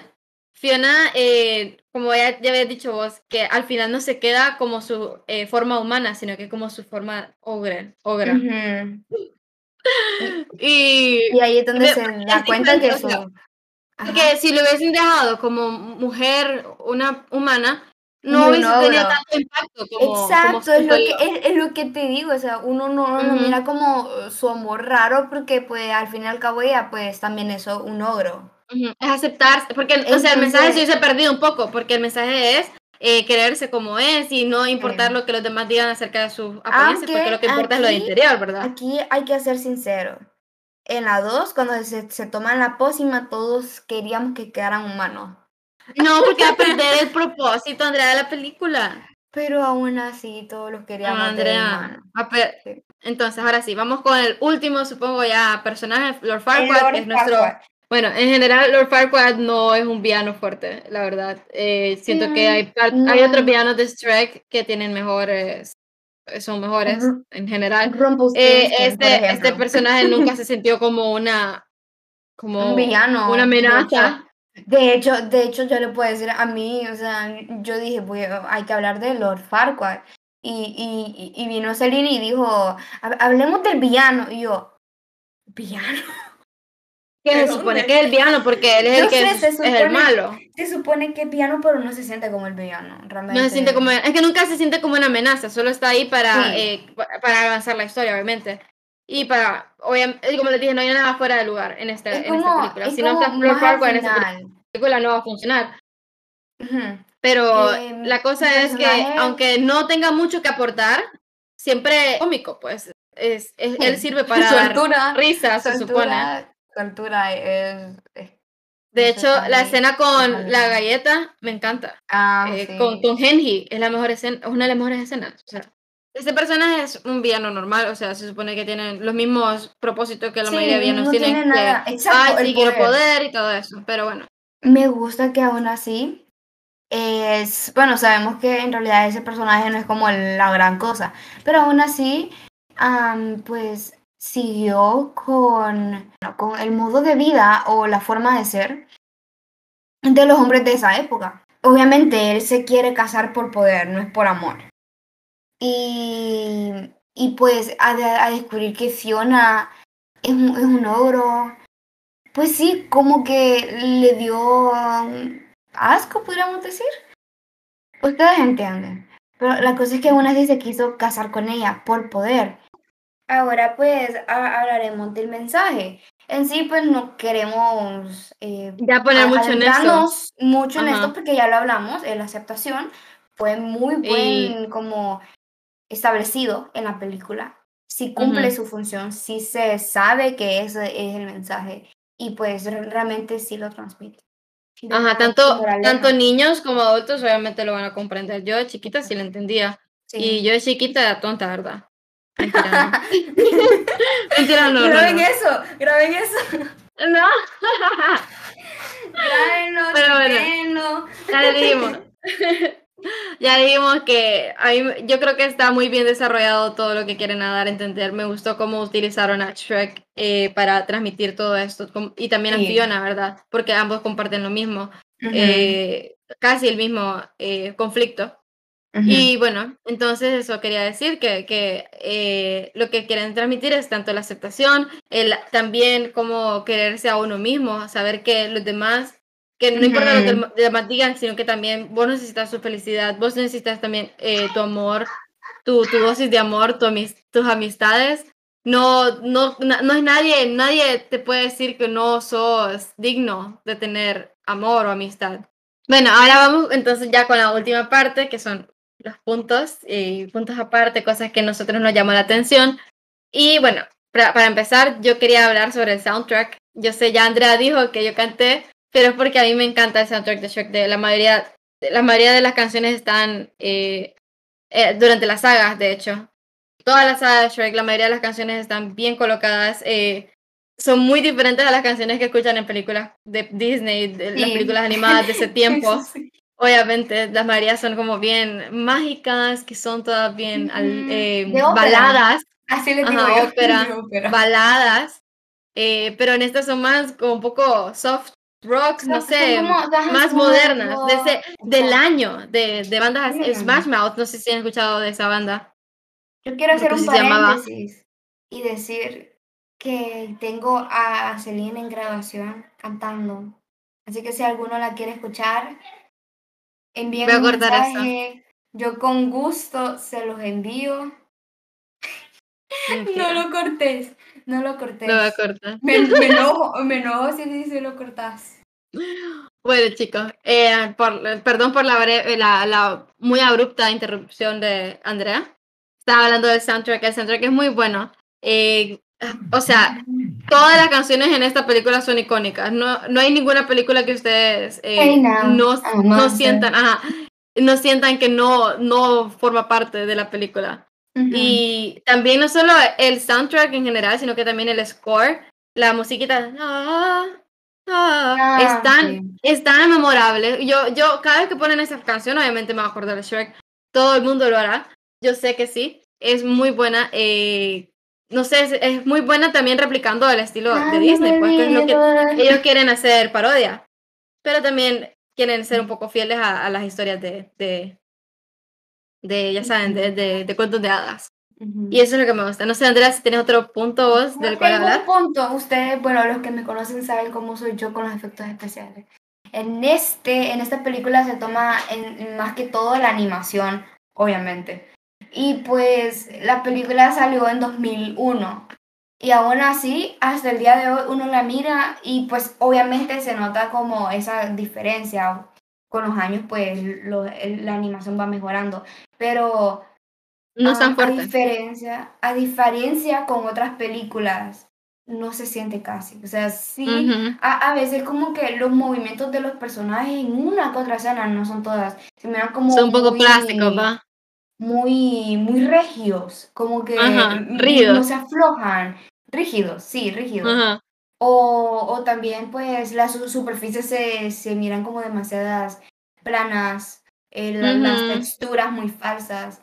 A: Fiona, eh, como ya, ya habías dicho vos, que al final no se queda como su eh, forma humana, sino que como su forma ogre, ogra.
B: Ujú. *laughs*
A: Y
B: Y ahí es donde
A: Me-
B: se
A: es
B: da cuenta que
A: diferente, o sea,
B: su... Ajá.
A: Porque si lo hubiesen dejado como mujer, una humana, no hubiese tenido
B: ogro.
A: tanto impacto como, como
B: Exacto, es
A: siento
B: lo, que, es, es lo que te digo, o sea, uno no lo
A: Ujú.
B: mira como eh, su amor raro porque pues al fin y al cabo ella pues también es un ogro.
A: Ujú, Es aceptarse, porque o sea, el mensaje se
B: Entonces-
A: hubiese perdido un poco, porque el mensaje es eh, quererse como es y no importar lo que los demás digan acerca de sus apariencias, porque lo que importa es lo de interior, ¿verdad?
B: Aquí hay que ser sincero. En la 2, cuando se, se toman la pócima, todos queríamos que quedaran humanos.
A: No, porque va a perder el propósito, Andrea, de la película.
B: Pero aún así, todos los queríamos
A: No, Andrea. Entonces, ahora sí, vamos con el último, supongo ya, personaje, Lord Farquaad, que es nuestro...
B: Farquaad.
A: Bueno, en general, Lord Farquaad no es un villano fuerte, la verdad. Eh, siento que
B: Mm,
A: hay, par- hay
B: no.
A: otros villanos de Shrek que tienen mejores, son mejores en general. Eh, este, este personaje nunca se sintió como una, como
B: Un villano.
A: una amenaza.
B: De hecho, de hecho, yo le puedo decir a mí, o sea, yo dije, a- hay que hablar de Lord Farquaad. Y, y, y vino Celine y dijo, "Ha- hablemos del villano. Y yo, ¿villano?
A: Que
B: ¿De
A: se supone que es el villano porque él es
B: Yo
A: el que
B: sé,
A: es,
B: se
A: es el
B: supone-
A: malo.
B: Se supone que es villano, pero no se siente como el villano, realmente.
A: No se siente como, es que nunca se siente como una amenaza, solo está ahí para,
B: Sí.
A: eh, pa- para avanzar la historia, obviamente. Y para, obviamente, como les dije, no hay nada fuera de lugar en esta,
B: Es
A: en esta
B: como,
A: película.
B: es
A: Si no está
B: al
A: Farquaad en esta película no va a funcionar. Pero
B: Em,
A: la cosa es que, aunque no tenga mucho que aportar, siempre cómico, pues. Es, es- él sirve para *laughs*
B: Su
A: dar
B: altura,
A: risa,
B: Su
A: se supone.
B: Altura es... es-
A: De hecho, la escena con la galleta me encanta.
B: Ah,
A: Eh,
B: sí.
A: con, con Henry es la mejor escena, es una de las mejores escenas. O sea, este personaje es un villano normal, o sea, se supone que tienen los mismos propósitos que la
B: Sí,
A: mayoría de villanos
B: no
A: tienen.
B: tiene
A: que,
B: nada. Exacto,
A: Ay, sí, quiero
B: poder.
A: poder y todo eso. Pero bueno,
B: Me gusta que aún así es, bueno, sabemos que en realidad ese personaje no es como la gran cosa, pero aún así, am, pues siguió con, con el modo de vida o la forma de ser de los hombres de esa época. Obviamente él se quiere casar por poder, no es por amor. Y, y pues a, de- a descubrir que Fiona es un, es un ogro, pues sí, como que le dio um, asco, podríamos decir. Ustedes entienden. Pero la cosa es que una vez se quiso casar con ella por poder. Ahora pues hablaremos del mensaje. En sí pues no queremos eh,
A: ya poner mucho en
B: adentrarnos mucho en
A: Ajá.
B: esto porque ya lo hablamos, en la aceptación fue muy buen como establecido en la película. Si cumple
A: Ujú.
B: su función, si se sabe que ese es el mensaje y pues re- realmente sí lo transmite.
A: Ajá, tanto, tanto niños como adultos obviamente lo van a comprender. Yo de chiquita sí lo entendía.
B: Sí.
A: Y yo de chiquita era tonta, ¿verdad? Mentira, no. *laughs* Mentira, no, no,
B: graben
A: no.
B: eso, graben eso.
A: No.
B: Grábenlo, *laughs*
A: Pero bueno. Ya le dijimos. *laughs* Ya dijimos que yo creo que está muy bien desarrollado todo lo que quieren dar a entender. Me gustó cómo utilizaron a Shrek eh, para transmitir todo esto y también a Fiona, ¿verdad? Porque ambos comparten lo mismo, eh, casi el mismo eh, conflicto. Y bueno, entonces eso quería decir que, que lo que quieren transmitir es tanto la aceptación, el, también como quererse a uno mismo, saber que los demás que no importa lo que los demás digan, sino que también vos necesitas su felicidad, vos necesitas también eh, tu amor, tu, tu, dosis de amor, tu tus amistades. No, no, no es nadie, nadie te puede decir que no sos digno de tener amor o amistad. Bueno, ahora vamos entonces ya con la última parte, que son los puntos y puntos aparte, cosas que a nosotros nos llamó la atención. Y bueno, para, para empezar, yo quería hablar sobre el soundtrack. Yo sé, ya Andrea dijo que yo canté, pero es porque a mí me encanta el soundtrack de Shrek. De la mayoría, la mayoría de las canciones están eh, eh, durante las sagas, de hecho. Todas las sagas de Shrek, la mayoría de las canciones están bien colocadas. Eh, son muy diferentes a las canciones que escuchan en películas de Disney, de las películas animadas de ese *laughs* tiempo. Obviamente, las mayorías son como bien mágicas, que son todas bien baladas.
B: Así le digo yo. *laughs*
A: baladas. pero en estas son más como un poco soft rocks, no, sé, más modernas, de ese, del año, de, de bandas Smash Mouth, no sé si han escuchado de esa banda.
B: Yo quiero hacer un paréntesis y decir que tengo a Celine en grabación cantando. Así que si alguno la quiere escuchar, envíenme un mensaje. Yo con gusto se los envío. *laughs* No lo cortes, no lo cortes.
A: No lo cortes.
B: Me, me, *laughs* enojo, me enojo si, si lo cortas.
A: Bueno, chicos, eh, perdón por la, la, muy abrupta interrupción de Andrea. Estaba hablando del soundtrack. El soundtrack es muy bueno. Eh, o sea, todas las canciones en esta película son icónicas. No, no hay ninguna película que ustedes eh, no, no, sientan, no sientan que no, no forma parte de la película. Y también no solo el soundtrack en general, sino que también el score, la musiquita. Ah, Ah, es, tan, es tan memorable. Yo, yo, cada vez que ponen esa canción, obviamente me voy a acordar de Shrek. Todo el mundo lo hará. Yo sé que sí. Es muy buena. Eh, no sé, es, muy buena también replicando el estilo de Disney, porque es lo que ellos quieren hacer parodia. Pero también quieren ser un poco fieles a, las historias de, de, de ya saben, de, de, de cuentos de hadas. Y eso es lo que me gusta. No sé, Andrea, si tienes otro punto vos del cual hablar.
B: Un punto. Ustedes, bueno, los que me conocen saben cómo soy yo con los efectos especiales. En, este, en esta película se toma en, más que todo la animación, obviamente. Y pues la película salió en 2001. Y aún así, hasta el día de hoy uno la mira y pues obviamente se nota como esa diferencia. Con los años pues la animación va mejorando. Pero
A: no tan fuerte.
B: A diferencia, a diferencia con otras películas, no se siente casi. O sea, sí, a, a, veces como que los movimientos de los personajes en una que otra escena, no son todas, se miran como...
A: Son un poco plásticos, ¿va?
B: Muy, muy regios, como que no se aflojan. Rígidos, sí, rígidos. O, o también pues las superficies se, se miran como demasiadas planas, eh, las texturas muy falsas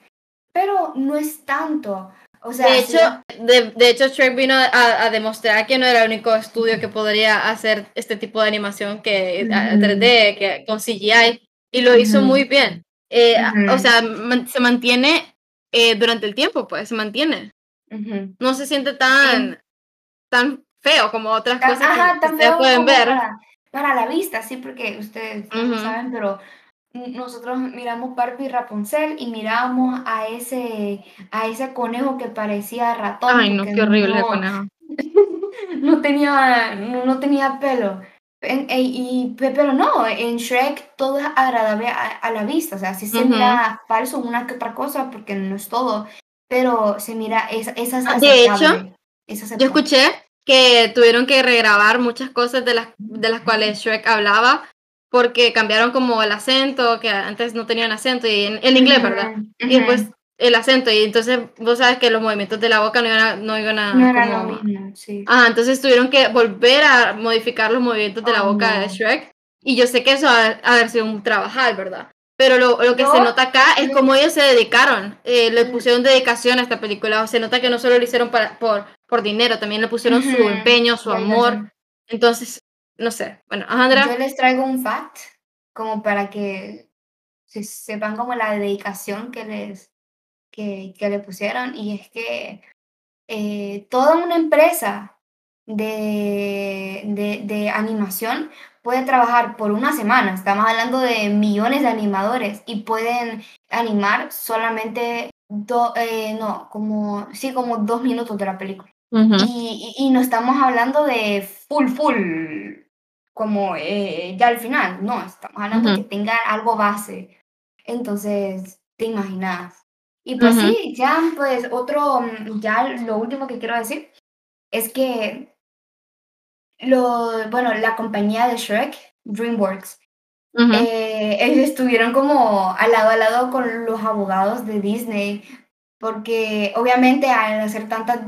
B: pero no es tanto. O sea,
A: de hecho, de, hecho, Shrek vino a, demostrar que no era el único estudio que podría hacer este tipo de animación que 3D, que con CGI, y lo hizo muy bien. Eh, o sea, se mantiene eh, durante el tiempo, pues, se mantiene. No se siente tan, tan feo como otras cosas que ustedes pueden ver.
B: Para, la vista, sí, porque ustedes no saben, pero nosotros miramos Barbie y Rapunzel y miramos a ese, a ese conejo que parecía ratón.
A: Ay, no, qué horrible el conejo. *laughs*
B: no tenía, no, tenía pelo. En, y, pero no, en Shrek todo es agradable a, la vista, o sea, sí se mira falso una que otra cosa, porque no es todo, pero se mira, esa es
A: De hecho, yo escuché que tuvieron que regrabar muchas cosas de las, de las cuales Shrek hablaba porque cambiaron como el acento, que antes no tenían acento, y en, inglés, ¿verdad? Y pues el acento, y entonces vos sabes que los movimientos de la boca no iban a... No, iban a,
B: no era sí.
A: Ajá, entonces tuvieron que volver a modificar los movimientos de la boca de Shrek, y yo sé que eso ha, ha haber sido un trabajar, ¿verdad? pero lo, lo que se nota acá es como ellos se dedicaron, eh, le pusieron dedicación a esta película, o se nota que no solo lo hicieron para, por, por dinero, también le pusieron su empeño, su amor, entonces, no sé, bueno, ajá, Andrea.
B: Yo les traigo un fact como para que se- sepan como la dedicación que les que, que le pusieron y es que eh, toda una empresa de, de, de animación puede trabajar por una semana. Estamos hablando de millones de animadores y pueden animar solamente do- eh, no, como sí, como dos minutos de la película.
A: Ujú,
B: Y, y- y no estamos hablando de full, full, como eh, ya al final, no, estamos hablando
A: Ujú.
B: que tengan algo base. Entonces, te imaginas. Y pues sí, ya pues otro, mm, ya lo último que quiero decir es que lo, bueno, la compañía de Shrek, DreamWorks, eh, ellos estuvieron como al lado a lado con los abogados de Disney, porque obviamente al hacer tantas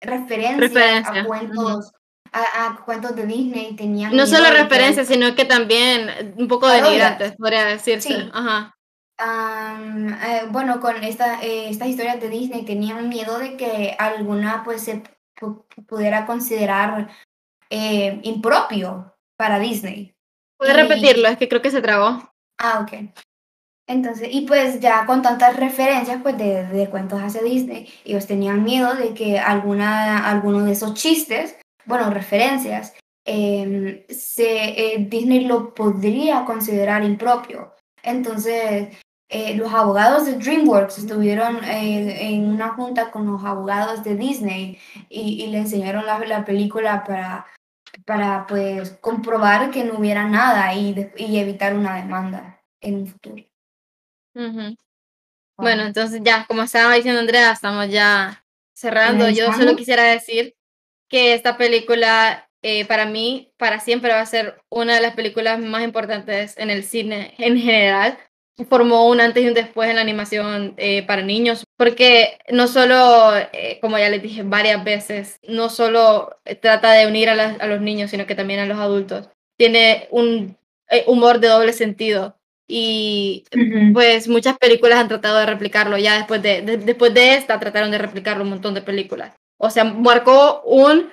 B: referencias
A: Referencia,
B: a cuentos, a, a cuentos de Disney, tenían
A: No solo referencias, sino que también un poco
B: Parodias.
A: denigrantes, podría decirse.
B: Sí.
A: Ajá.
B: Eh, bueno, con esta, eh, estas historias de Disney tenían miedo de que alguna pues se pu- pudiera considerar eh, impropio para Disney.
A: ¿Puedes
B: Y-
A: repetirlo? Es que creo que se trabó.
B: Ah, ok. Entonces, y pues ya con tantas referencias pues de, de cuentos hacia Disney, ellos tenían miedo de que alguna, alguno de esos chistes, bueno, referencias, em, se, Disney lo podría considerar impropio. Entonces, eh, los abogados de DreamWorks estuvieron eh, en una junta con los abogados de Disney y, y le enseñaron la, la película para, para pues comprobar que no hubiera nada y, y evitar una demanda en un futuro.
A: Ujú. Bueno, entonces ya, como estaba diciendo Andrea, estamos ya cerrando. Yo solo quisiera decir que esta película, eh, para mí, para siempre va a ser una de las películas más importantes en el cine en general. Formó un antes y un después en la animación eh, para niños, porque no solo, eh, como ya les dije varias veces, no solo eh, trata de unir a, las- a los niños, sino que también a los adultos. Tiene un eh, humor de doble sentido y
B: Ujú.
A: pues muchas películas han tratado de replicarlo. Ya después de, de- después de esta trataron de replicarlo un montón de películas. O sea, marcó un,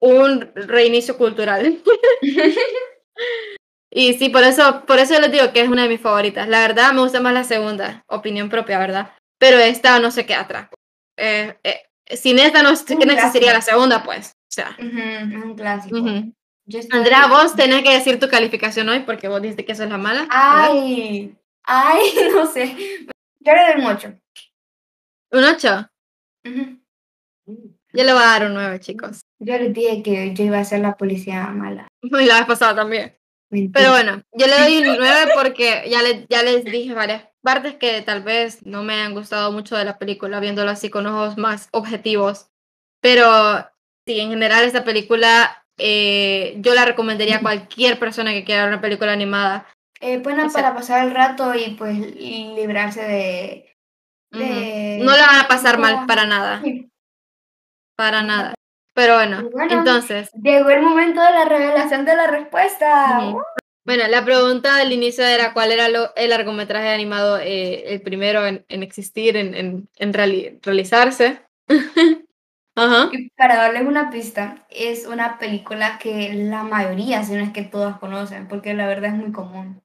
A: un reinicio cultural. *laughs* *laughs* y sí, por eso, por eso les digo que es una de mis favoritas. La verdad, me gusta más la segunda, opinión propia, ¿verdad? Pero esta no se queda atrás. Eh, eh, sin esta no,
B: clásico.
A: la segunda, pues. O sea.
B: Es un clásico. Yo
A: Andrea, vos tenés que decir tu calificación hoy porque vos dijiste que eso es la mala.
B: Ay, ay, *laughs* no sé. Yo le doy un 8.
A: Un 8.
B: Ujú.
A: Yo le voy a dar un 9, chicos.
B: Yo les dije que yo iba a ser la policía mala. *laughs*
A: Y la vez pasada también. Pero bueno, yo le doy un 9 porque ya, le, ya les dije varias partes que tal vez no me han gustado mucho de la película, viéndolo así con ojos más objetivos. Pero sí, en general esta película eh, yo la recomendaría a cualquier persona que quiera ver una película animada.
B: Eh, buena
A: o sea-
B: para pasar el rato y pues y librarse de... de-
A: No la van a pasar mal para nada, para nada. Pero bueno, entonces,
B: Llegó el momento de la revelación de la respuesta.
A: Bueno, la pregunta del inicio era cuál era lo- el largometraje animado, eh, el primero en, en existir, en, en, en reali- realizarse. *laughs* Ajá.
B: Y para darles una pista, es una película que la mayoría, si no es que todas conocen, porque la verdad es muy común.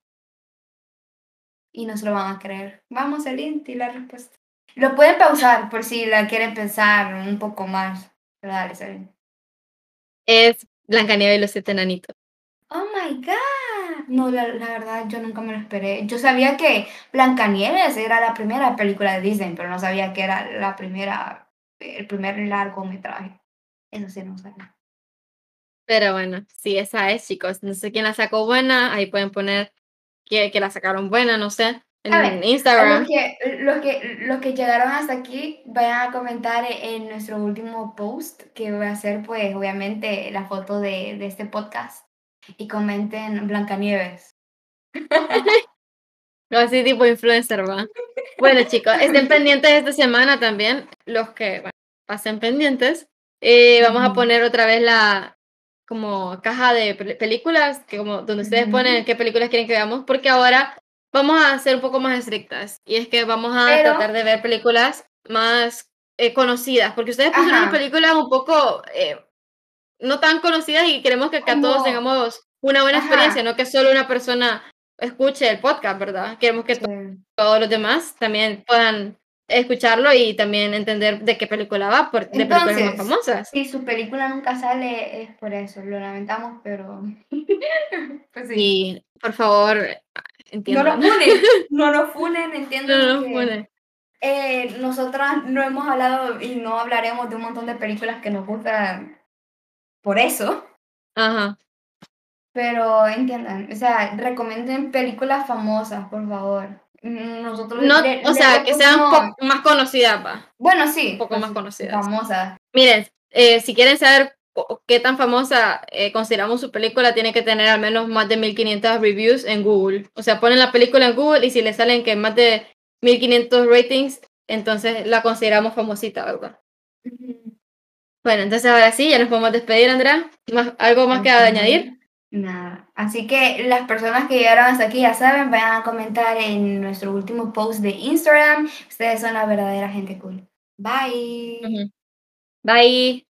B: Y no se lo van a creer. Vamos, Celine, y la respuesta. Lo pueden pausar por si la quieren pensar un poco más. Pero dale, Celine.
A: Es Blancanieves y los siete enanitos.
B: Oh my god. No, la, la verdad, yo nunca me lo esperé. Yo sabía que Blancanieves era la primera película de Disney, pero no sabía que era la primera, el primer largometraje. Eso sí, no sabía.
A: Pero bueno, sí, esa es, chicos. No sé quién la sacó buena. Ahí pueden poner que, que la sacaron buena, no sé. En
B: A ver, A
A: Instagram.
B: Los que, los, que, los que llegaron hasta aquí vayan a comentar en nuestro último post, que va a ser pues obviamente la foto de, de este podcast. Y comenten Blancanieves. *laughs*
A: Así tipo influencer, va. Bueno, chicos, estén *laughs* pendientes esta semana también. Los que bueno, pasen pendientes. Eh, vamos a poner otra vez la como caja de pel- películas, que como donde ustedes ponen qué películas quieren que veamos, porque ahora vamos a ser un poco más estrictas. Y es que vamos a
B: Pero-
A: tratar de ver películas más eh, conocidas, porque ustedes pusieron
B: Ajá.
A: películas un poco eh, no tan conocidas y queremos que,
B: Como-
A: todos tengamos una buena
B: Ajá.
A: experiencia, no que solo una persona escuche el podcast, ¿verdad? Queremos que
B: Sí.
A: todos los demás también puedan escucharlo y también entender de qué película va, por, de películas más famosas.
B: Si su película nunca sale, es por eso. Lo lamentamos, pero. *laughs* pues sí.
A: Y por favor,
B: No nos funen, no nos funen, entiendan
A: No nos funen.
B: eh, nosotras no hemos hablado y no hablaremos de un montón de películas que nos gustan por eso,
A: Ajá.
B: pero entiendan, o sea, recomienden películas famosas, por favor. Mm, Nosotros
A: No,
B: le-
A: o
B: le
A: sea, que sean más conocidas, va.
B: Bueno, sí.
A: un poco
B: pues,
A: más conocidas.
B: Famosas.
A: Miren, eh, si quieren saber qué tan famosa eh, consideramos su película, tiene que tener al menos más de 1500 reviews en Google. O sea, ponen la película en Google y si le salen que más de 1500 ratings, entonces la consideramos famosita, ¿verdad? Bueno, entonces ahora sí, ya nos podemos despedir, Andrea. ¿Más, ¿Algo más que añadir?
B: Nada. Así que las personas que llegaron hasta aquí ya saben, vayan a comentar en nuestro último post de Instagram. Ustedes son la verdadera gente cool. Bye.
A: Bye.